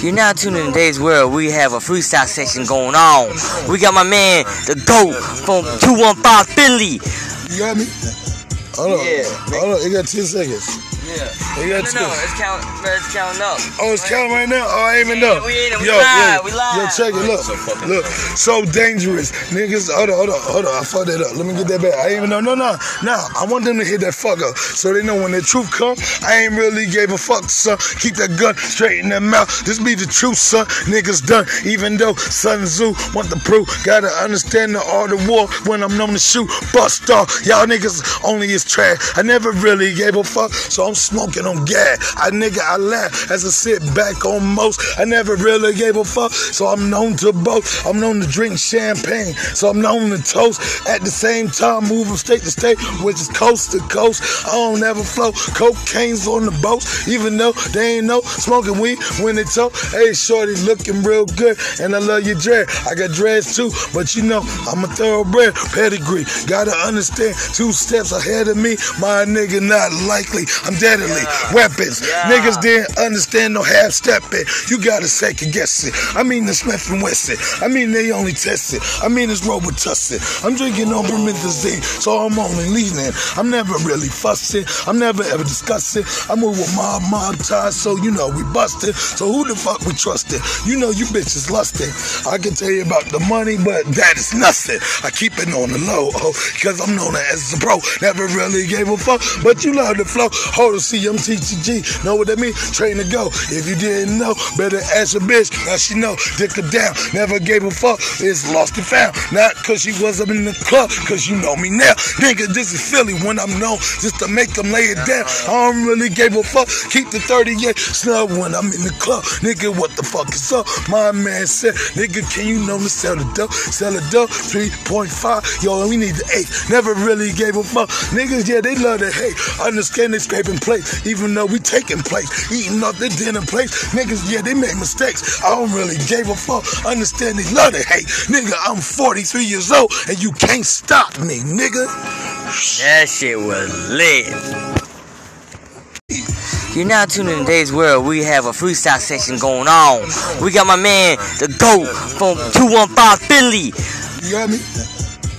You're now tuning in today's world. We have a freestyle session going on. We got my man, the GOAT from 215 Philly. You got me? Hold on. Yeah. Hold on. You got 10 seconds. Yeah. You got No, no, it's count, it's counting up. Oh, it's counting right now? Oh, I ain't even know. we ain't- we yo, live, yo, we live. Yo, check it. Look. Look. So dangerous. Niggas, hold on, hold on, hold on. I fucked that up. Let me get that back. I ain't even know. No, no. No. I want them to hit that fuck up. So they know when the truth come, I ain't really gave a fuck, son. Keep that gun straight in their mouth. This be the truth, son. Niggas done. Even though Sun Tzu want the proof. Gotta understand the art of war when I'm known to shoot. Bust off. Y'all niggas only is trash. I never really gave a fuck, so I'm smoking on gas. I nigga, I laugh as I sit back on most. I never really gave a fuck, so I'm known to both. I'm known to drink champagne, so I'm known to toast. At the same time, moving state to state, which is coast to coast. I don't ever flow. Cocaine's on the boat, even though they ain't no smoking weed when they talk. Hey, shorty, looking real good, and I love your dread. I got dreads too, but you know I'm a thoroughbred pedigree. Gotta understand, two steps ahead of me, my nigga not likely. I'm deadly. Weapons, Yeah. niggas didn't understand no half stepping. You gotta second guess it. I mean the Smith and Wesson. I mean they only test it. I mean it's Robitussin. I'm drinking on promethazine, so I'm only leaning. I'm never really fussing. I'm never ever discussing. I move with mob mob ties, so you know we busted. So who the fuck we trusted? You know you bitches lusting. I can tell you about the money, but that is nothing. I keep it on the low, oh, cause I'm known as a pro. Never really gave a fuck, but you love the flow. Hold I'm Know what that mean? Train to go. If you didn't know, better ask a bitch. Now she know. Dick her down. Never gave a fuck. It's lost and found. Not cause she was up in the club, cause you know me now. Nigga, this is Philly when I'm known just to make them lay it down. I don't really give a fuck. Keep the 38 snug when I'm in the club. Nigga, what the fuck is up? My man said, nigga, can you know me sell the dope? Sell the dope, 3.5. Yo, we need the 8. Never really gave a fuck. Niggas, yeah, they love to hate. Understand they scraping plates, even though we taking plates. Eating up their dinner plates. Niggas, yeah, they make mistakes. I don't really give a fuck. Understand they love to hate. Nigga, I'm 43 years old and you can't stop me, nigga. That shit was lit. You're now tuning in today's world. We have a freestyle session going on. We got my man, the GOAT from 215 Philly. You got me?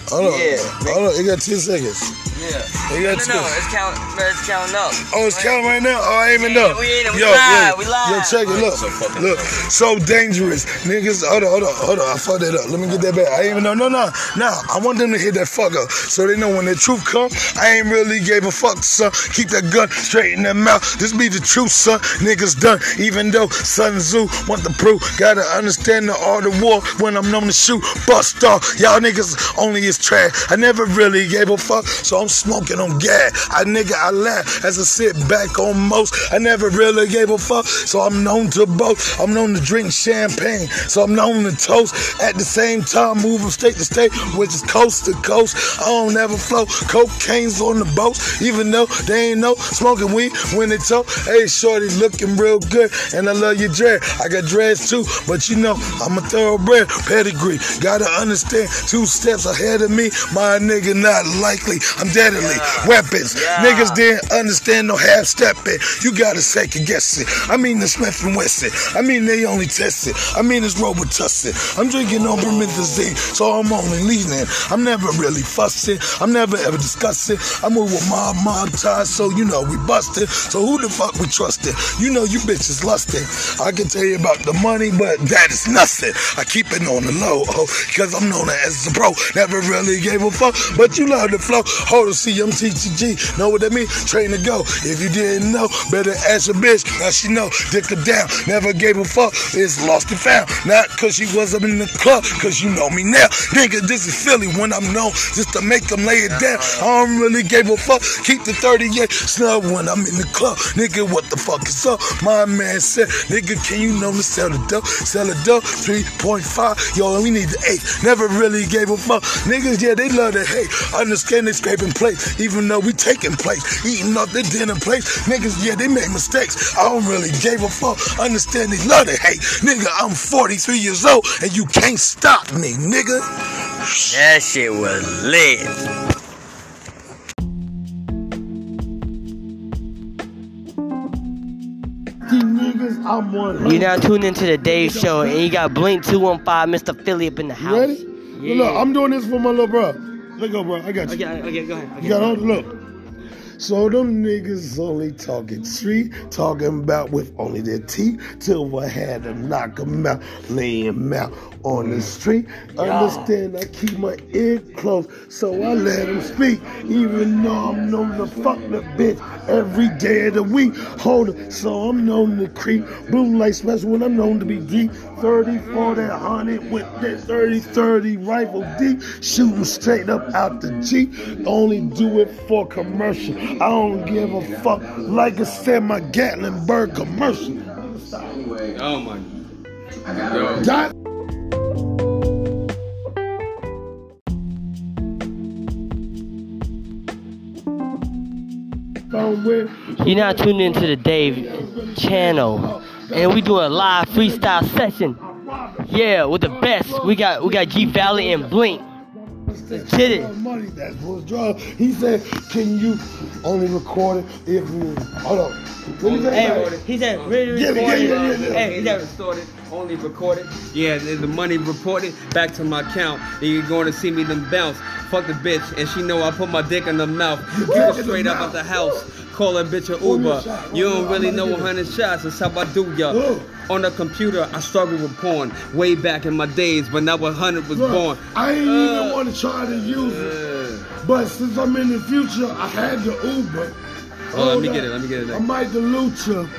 Hold on. Yeah. Hold on. You got 10 seconds. Yeah. You got 10. it's count, it's counting up. Oh, it's counting right now? Oh, I ain't even know. we ain't- we yo, live, yo, we live. Yo, check it. Look, look. So dangerous. Niggas, hold on, hold on, hold on. I fucked that up. Let me get that back. I ain't even know. No, no, no. I want them to hit that fuck up. So they know when the truth come, I ain't really gave a fuck, son. Keep that gun straight in their mouth. This be the truth, son. Niggas done. Even though Sun Tzu want the proof. Gotta understand the art of war when I'm known to shoot. Bust off. Y'all niggas only is trash. I never really gave a fuck, so I'm smoking on gas. I nigga, I laugh as I sit back on most. I never really gave a fuck, so I'm known to both. I'm known to drink champagne, so I'm known to toast. At the same time, moving state to state, which is coast to coast. I don't ever flow. Cocaine's on the boat, even though they ain't know smoking weed when they talk. Hey, shorty, looking real good, and I love your dread. I got dreads too, but you know I'm a thoroughbred pedigree. Gotta understand, two steps ahead of me, my nigga not likely. I'm deadly. Weapons, Yeah. niggas didn't understand no half stepping. You gotta second guess it. I mean the Smith and Wesson. I mean they only test it. I mean it's Robitussin. I'm drinking on promethazine, so I'm only leaning. I'm never really fussing. I'm never ever discussing. I move with mob mob ties, so you know we busted. So who the fuck we trusted? You know you bitches lusting. I can tell you about the money, but that is nothing. I keep it on the low, oh, cause I'm known as a pro. Never really gave a fuck, but you love the flow. Hold on, see, I'm TTG. Know what that mean? Train to go. If you didn't know, better ask a bitch. Now she know. Dick her down. Never gave a fuck. It's lost and found. Not cause she was up in the club, cause you know me now. Nigga, this is Philly when I'm known just to make them lay it down. I don't really give a fuck. Keep the 38 snug when I'm in the club. Nigga, what the fuck is up? My man said, nigga, can you know me sell the dope? Sell the dope, 3.5. Yo, we need the 8. Never really gave a fuck. Niggas, yeah, they love to hate. Understand they scraping plates, even though we taking plates. Eating up their dinner plates. Niggas, yeah, they make mistakes. I don't really give a fuck. Understand they love to hate. Nigga, I'm 43 years old and you can't stop me, nigga. That shit was lit. These niggas You now tuned into the Dave Show, and you got Blink 215, Mr. Philly up in the house. You ready? Yeah. Look, I'm doing this for my little bro. Look up, bro. I got you. Okay, okay, go ahead. Okay. You got all the look. So them niggas only talking street, talking about with only their teeth, till I had to knock them out, lay 'em out on the mm. street. Understand I keep my ear closed, so I let them speak, even though I'm known to fuck the bitch every day of the week. Hold it, so I'm known to creep, blue light special when I'm known to be deep. 30, 40, 100 with that 30, 30 rifle deep, shooting straight up out the Jeep. Only do it for commercial. I don't give a fuck. Like I said, my Gatlinburg commercial. Oh my. Yo. Dot. You're now tuned into the Dave channel, and we doing a live freestyle session. Yeah, with the best. We got we got G Valley and Blink. Get it. Money, that's what's draw. He said, "Can you only record it if you hold on." Let me tell you he said really Yeah, yeah, yeah, yeah, yeah. Hey, he said Started, only recorded. Yeah, the the money reported back to my account. Then you're going to see me them bounce. Fuck the bitch, and she know I put my dick in her mouth. Get her straight up mouth. out the house. Call that bitch an Uber. shot, You don't really know 100 shots. That's how I do ya. On the computer, I struggled with porn way back in my days, but now 100 was Look, born. I ain't Uh, even want to try to use it. But since I'm in the future, I had the Uber. Oh, let me get it, let me get it. I might dilute you.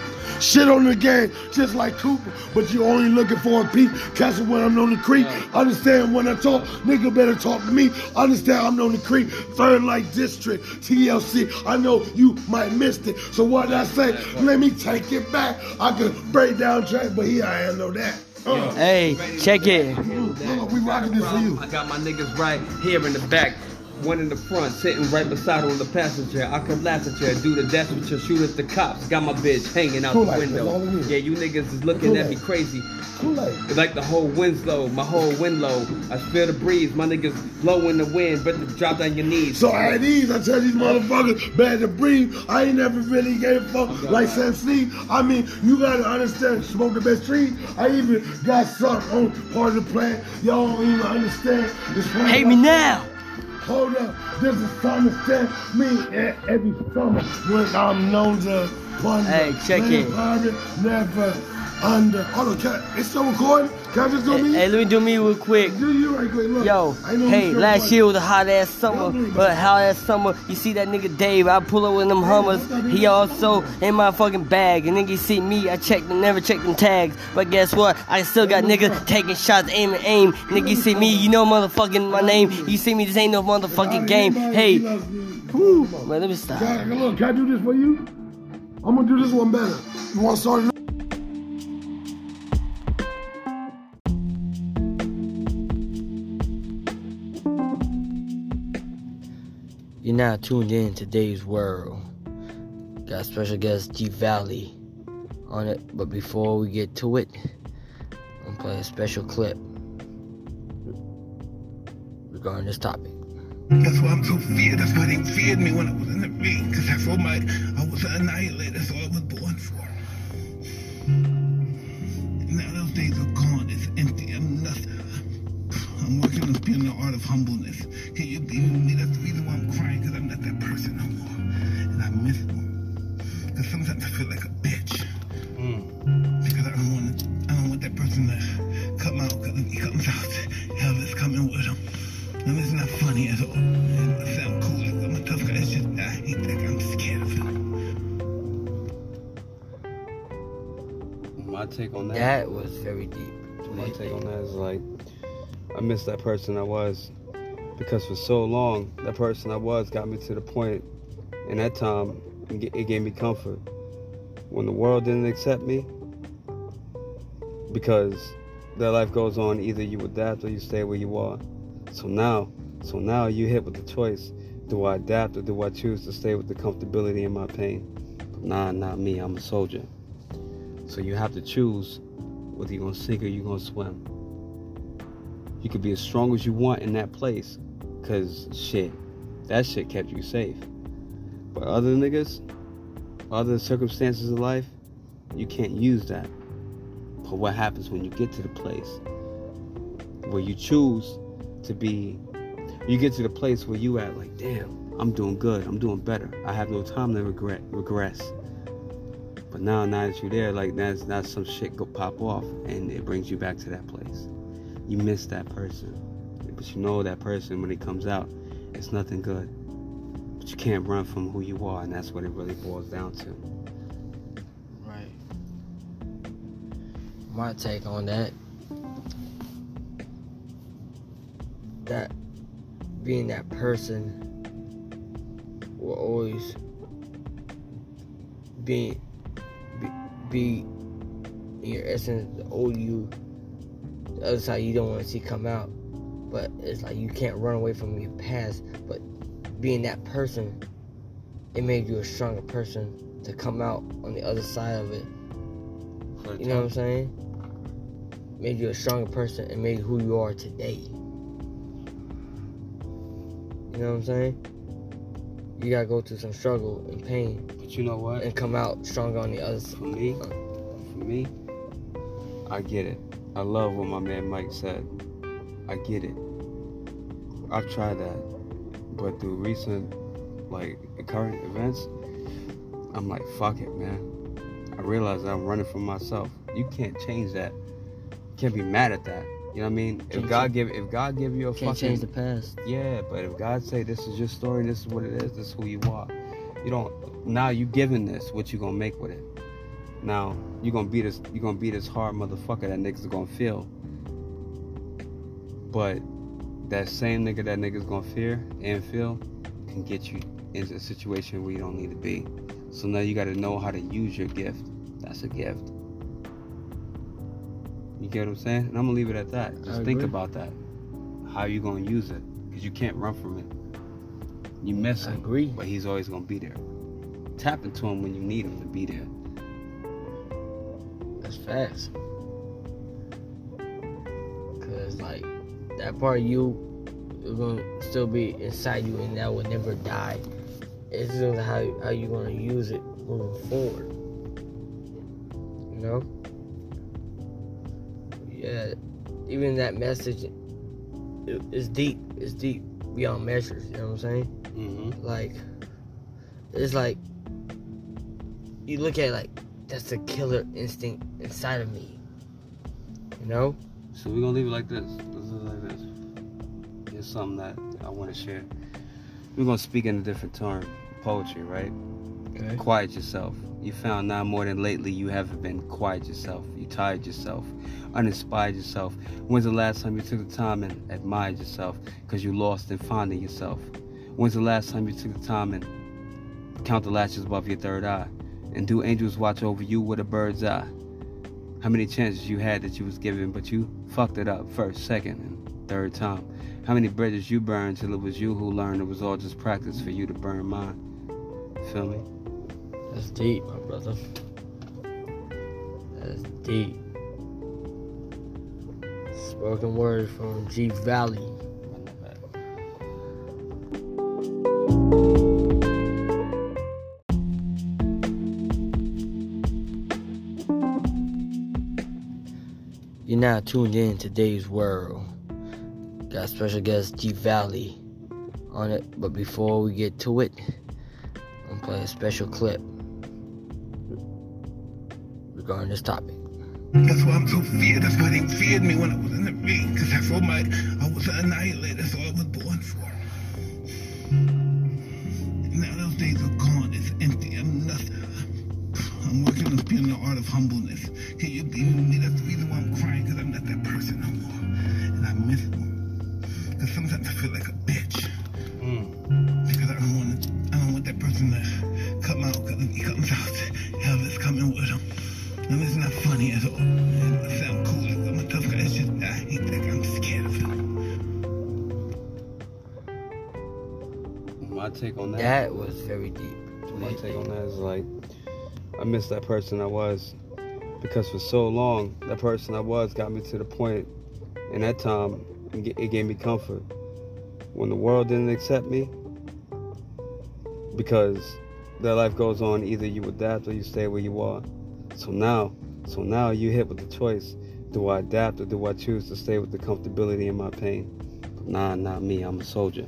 Shit on the game, just like Cooper, but you only looking for a peep. Catch it when I'm on the creek. Understand when I talk, nigga better talk to me. Understand I'm on the creek. Third Light District, TLC. I know you might missed it. So what I say, let me take it back. I can break down track, but here I am, know that. Uh, Hey, check it. look, we rocking this for you. I got my niggas right here in the back. One in the front, sitting right beside on the passenger. I collapse at you, do the death with your shoot at the cops. Got my bitch hanging out Cool the life, window. that's all it is. Yeah, you niggas is looking Cool at me crazy. Kool-Aid. It's like the whole wind's low, my whole wind low. I feel the breeze, my niggas blowing in the wind, better drop down your knees. So at these, I tell these motherfuckers, bad to breathe. I ain't never really gave a fuck like Sensei. I mean, you gotta understand, smoke the best trees. I even got something on part of the plan. Y'all don't even understand. This Hate me now. Hold up, this is time to stand me e- every summer when I'm known to wonder. Hey, check it. Never under. Hold on, can I, it's still recording? Can I just do Hey, me? hey, let me do me real quick. Do you right quick? Look, Yo, hey, last still year was a hot ass summer, but hot ass summer, you see that nigga Dave, I pull up with them Hummers, he also in my fucking bag, and nigga see me, I check them, never check them tags, but guess what, I still got niggas taking shots, aim and aim, nigga see me, you know motherfucking my name, you see me, this ain't no motherfucking game, hey, whew, let me stop. Can I, look, can I do this for you? I'm gonna do this one better. You want to start it? You're now tuned in to today's world. Got special guest G Valley on it, but before we get to it, I'm play a special clip regarding this topic. That's why I'm so feared. That's why they feared me when I was in the ring. Cause I felt like I was an annihilator. That's all I was born for. Now those days are gone. It's empty. I'm nothing. I'm working on being the art of humbleness. Cause sometimes I feel like a bitch. Hmm. Because I don't want I don't want that person to come out. Cause if he comes out, hell is coming with him. And it's not funny at all. It might sound cool. like I'm a tough guy. It's just I hate that. I'm scared of him. My take on that. That was very deep. My take on that is like, I miss that person I was. Because for so long, that person I was got me to the point, in that time, it ga- it gave me comfort. When the world didn't accept me, because their life goes on, either you adapt or you stay where you are. So now, so now you hit with the choice. Do I adapt or do I choose to stay with the comfortability in my pain? Nah, not me. I'm a soldier. So you have to choose whether you're gonna sink or you're gonna swim. You could be as strong as you want in that place, cause shit, that shit kept you safe. But other niggas, other circumstances of life, you can't use that. But what happens when you get to the place where you choose to be, you get to the place where you at like, damn, I'm doing good, I'm doing better. I have no time to regret regress. But now, now that you're there, like that's that's some shit go pop off, and it brings you back to that place. You miss that person, but you know that person when it comes out, it's nothing good. But you can't run from who you are, and that's what it really boils down to. Right. My take on that. That being that person will always be be, be in your essence the old you the other side you don't want to see come out but it's like you can't run away from your past but being that person it made you a stronger person to come out on the other side of it you know what i'm saying made you a stronger person and made who you are today you know what i'm saying you gotta go through some struggle and pain But you know what? and come out stronger on the other side. For me, for me, I get it. I love what my man Mike said. I get it. I've tried that, but through recent, like current events, I'm like, fuck it, man. I realize I'm running from myself. You can't change that. You can't be mad at that. You know what I mean? If God give, if God give you a Can't fucking change the past. yeah, but if God say this is your story, this is what it is, this is who you are. You don't now you giving this, what you gonna make with it? Now you gonna be this you gonna be this hard motherfucker that niggas gonna feel. But that same nigga that niggas gonna fear and feel can get you into a situation where you don't need to be. So now you gotta know how to use your gift. That's a gift. You get what I'm saying? And I'm gonna leave it at that. Just I think agree. about that. How you gonna use it? Because you can't run from it. You miss I him, agree. but he's always gonna be there. Tap into him when you need him to be there. That's facts. Cause like that part of you is gonna still be inside you and that will never die. It's just how how you gonna use it moving forward. You know? Yeah. Even that message it, it's deep. It's deep beyond measures, you know what I'm saying? Mm-hmm. like it's like you look at it like that's a killer instinct inside of me you know So we're gonna leave it like this. This is like this. Here's something that I want to share. We're gonna speak in a different term, poetry, right? okay Quiet yourself. You found now more than lately you haven't been quiet yourself. You tired yourself, uninspired yourself. When's the last time you took the time and admired yourself because you lost and finding yourself? When's the last time you took the time and count the lashes above your third eye? And do angels watch over you with a bird's eye? How many chances you had that you was given, but you fucked it up first, second, and third time? How many bridges you burned till it was you who learned it was all just practice for you to burn mine? Feel me? that's deep my brother that's deep spoken word from g valley You're now tuned in to today's world. Got special guest G Valley on it, but before we get to it, I'm gonna play a special clip regarding this topic. That's why I'm so feared. That's why they feared me when I was in the ring. Cause that's all my, I was an annihilator. That's all I was born for. Now those days are gone. It's empty. I'm nothing. I'm working on being the art of humbleness. Can you be with me? That's the reason why I'm crying. Cause I'm not that person no more. And I miss them. Cause sometimes I feel like a bitch. Mm. Because I don't want I don't want that person to come out. Cause if he comes out, hell is coming with him. And it's not funny at all. It don't sound cool. I'm a tough guy. It's just I hate that guy. I'm scared of him. My take on that. That was very deep. My take on that is like, I miss that person I was, because for so long that person I was got me to the point, point in that time ga- it gave me comfort. When the world didn't accept me, because that life goes on, either you adapt or you stay where you are. So now, So now you hit with the choice. Do I adapt or do I choose to stay with the comfortability in my pain? Nah, not me. I'm a soldier.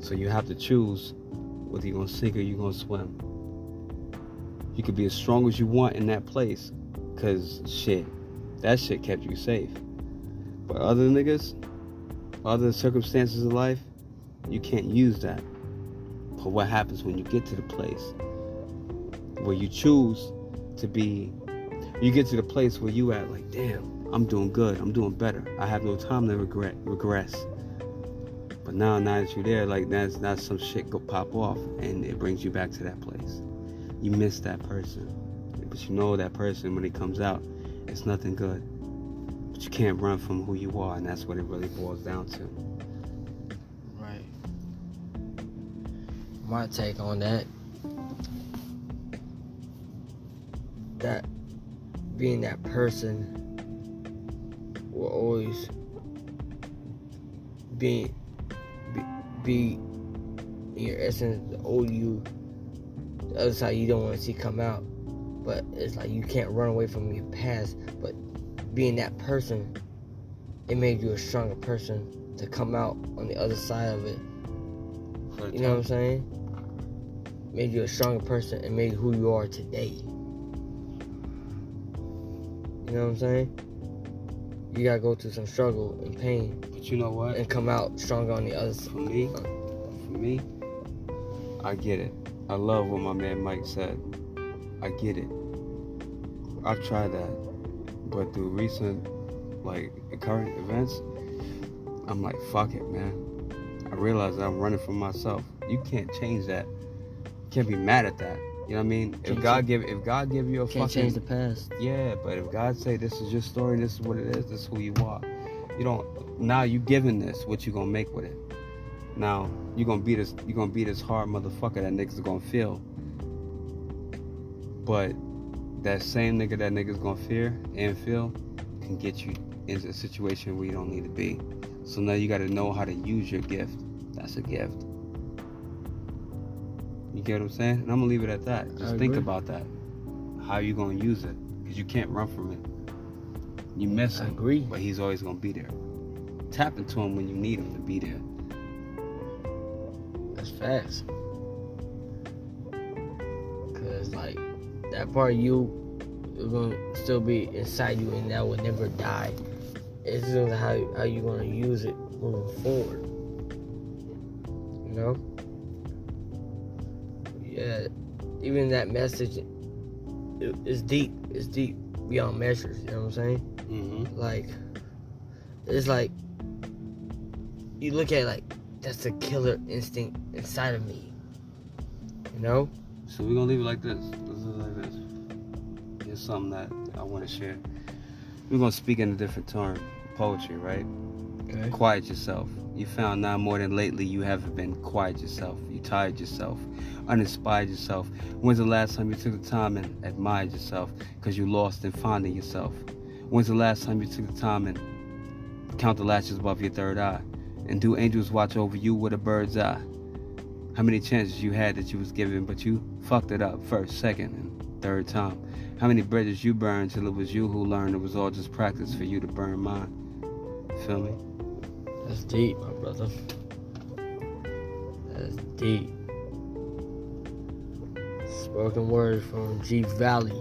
So you have to choose whether you're gonna sink or you're gonna swim. You could be as strong as you want in that place, cause shit, that shit kept you safe. But other niggas, other circumstances of life, you can't use that. But what happens when you get to the place where you choose to be, you get to the place where you at like, damn, I'm doing good, I'm doing better. I have no time to regret regress. But now, now that you're there, like that's that's some shit go pop off, and it brings you back to that place. You miss that person, but you know that person when it comes out, it's nothing good. But you can't run from who you are, and that's what it really boils down to. Right. My take on that. That being that person will always be be, be your essence the old you the other side you don't want to see come out but it's like you can't run away from your past but being that person it made you a stronger person to come out on the other side of it you know what i'm saying made you a stronger person and made who you are today you know what i'm saying you gotta go through some struggle and pain But you know what? and come out stronger on the other side For me, for me, I get it. I love what my man Mike said. I get it. I've tried that, but through recent, like current events, I'm like, fuck it, man. I realize I'm running from myself. You can't change that. You can't be mad at that. You know what I mean? If God give, if God give you a can't fucking change the past yeah, but if God say this is your story, this is what it is, this is who you are. You don't now you giving this, what you gonna make with it? Now you gonna be this you gonna be this hard motherfucker that niggas gonna feel. But that same nigga that niggas gonna fear and feel can get you into a situation where you don't need to be. So now you gotta know how to use your gift. That's a gift. You get what I'm saying? And I'm gonna leave it at that. Just I think agree. about that. How you gonna use it? Because you can't run from it. You miss I him, agree. but he's always gonna be there. Tap into him when you need him to be there. That's facts. That part of you is gonna still be inside you and that will never die. It's just how how you gonna use it moving forward. You know? Yeah. Even that message it, it's deep. It's deep beyond measures, you know what I'm saying? Mm-hmm. like it's like you look at it like that's the killer instinct inside of me you know So we're gonna leave it like this. Here's something that I want to share. We're gonna speak in a different term, poetry, right? okay Quiet yourself. You found now more than lately you haven't been quiet yourself. You tired yourself, uninspired yourself. When's the last time you took the time and admired yourself because you lost in finding yourself? When's the last time you took the time and count the lashes above your third eye? And do angels watch over you with a bird's eye? How many chances you had that you was given, but you fucked it up first, second, and third time? How many bridges you burned till it was you who learned it was all just practice for you to burn mine? Feel me? that's deep my brother that's deep spoken word from g valley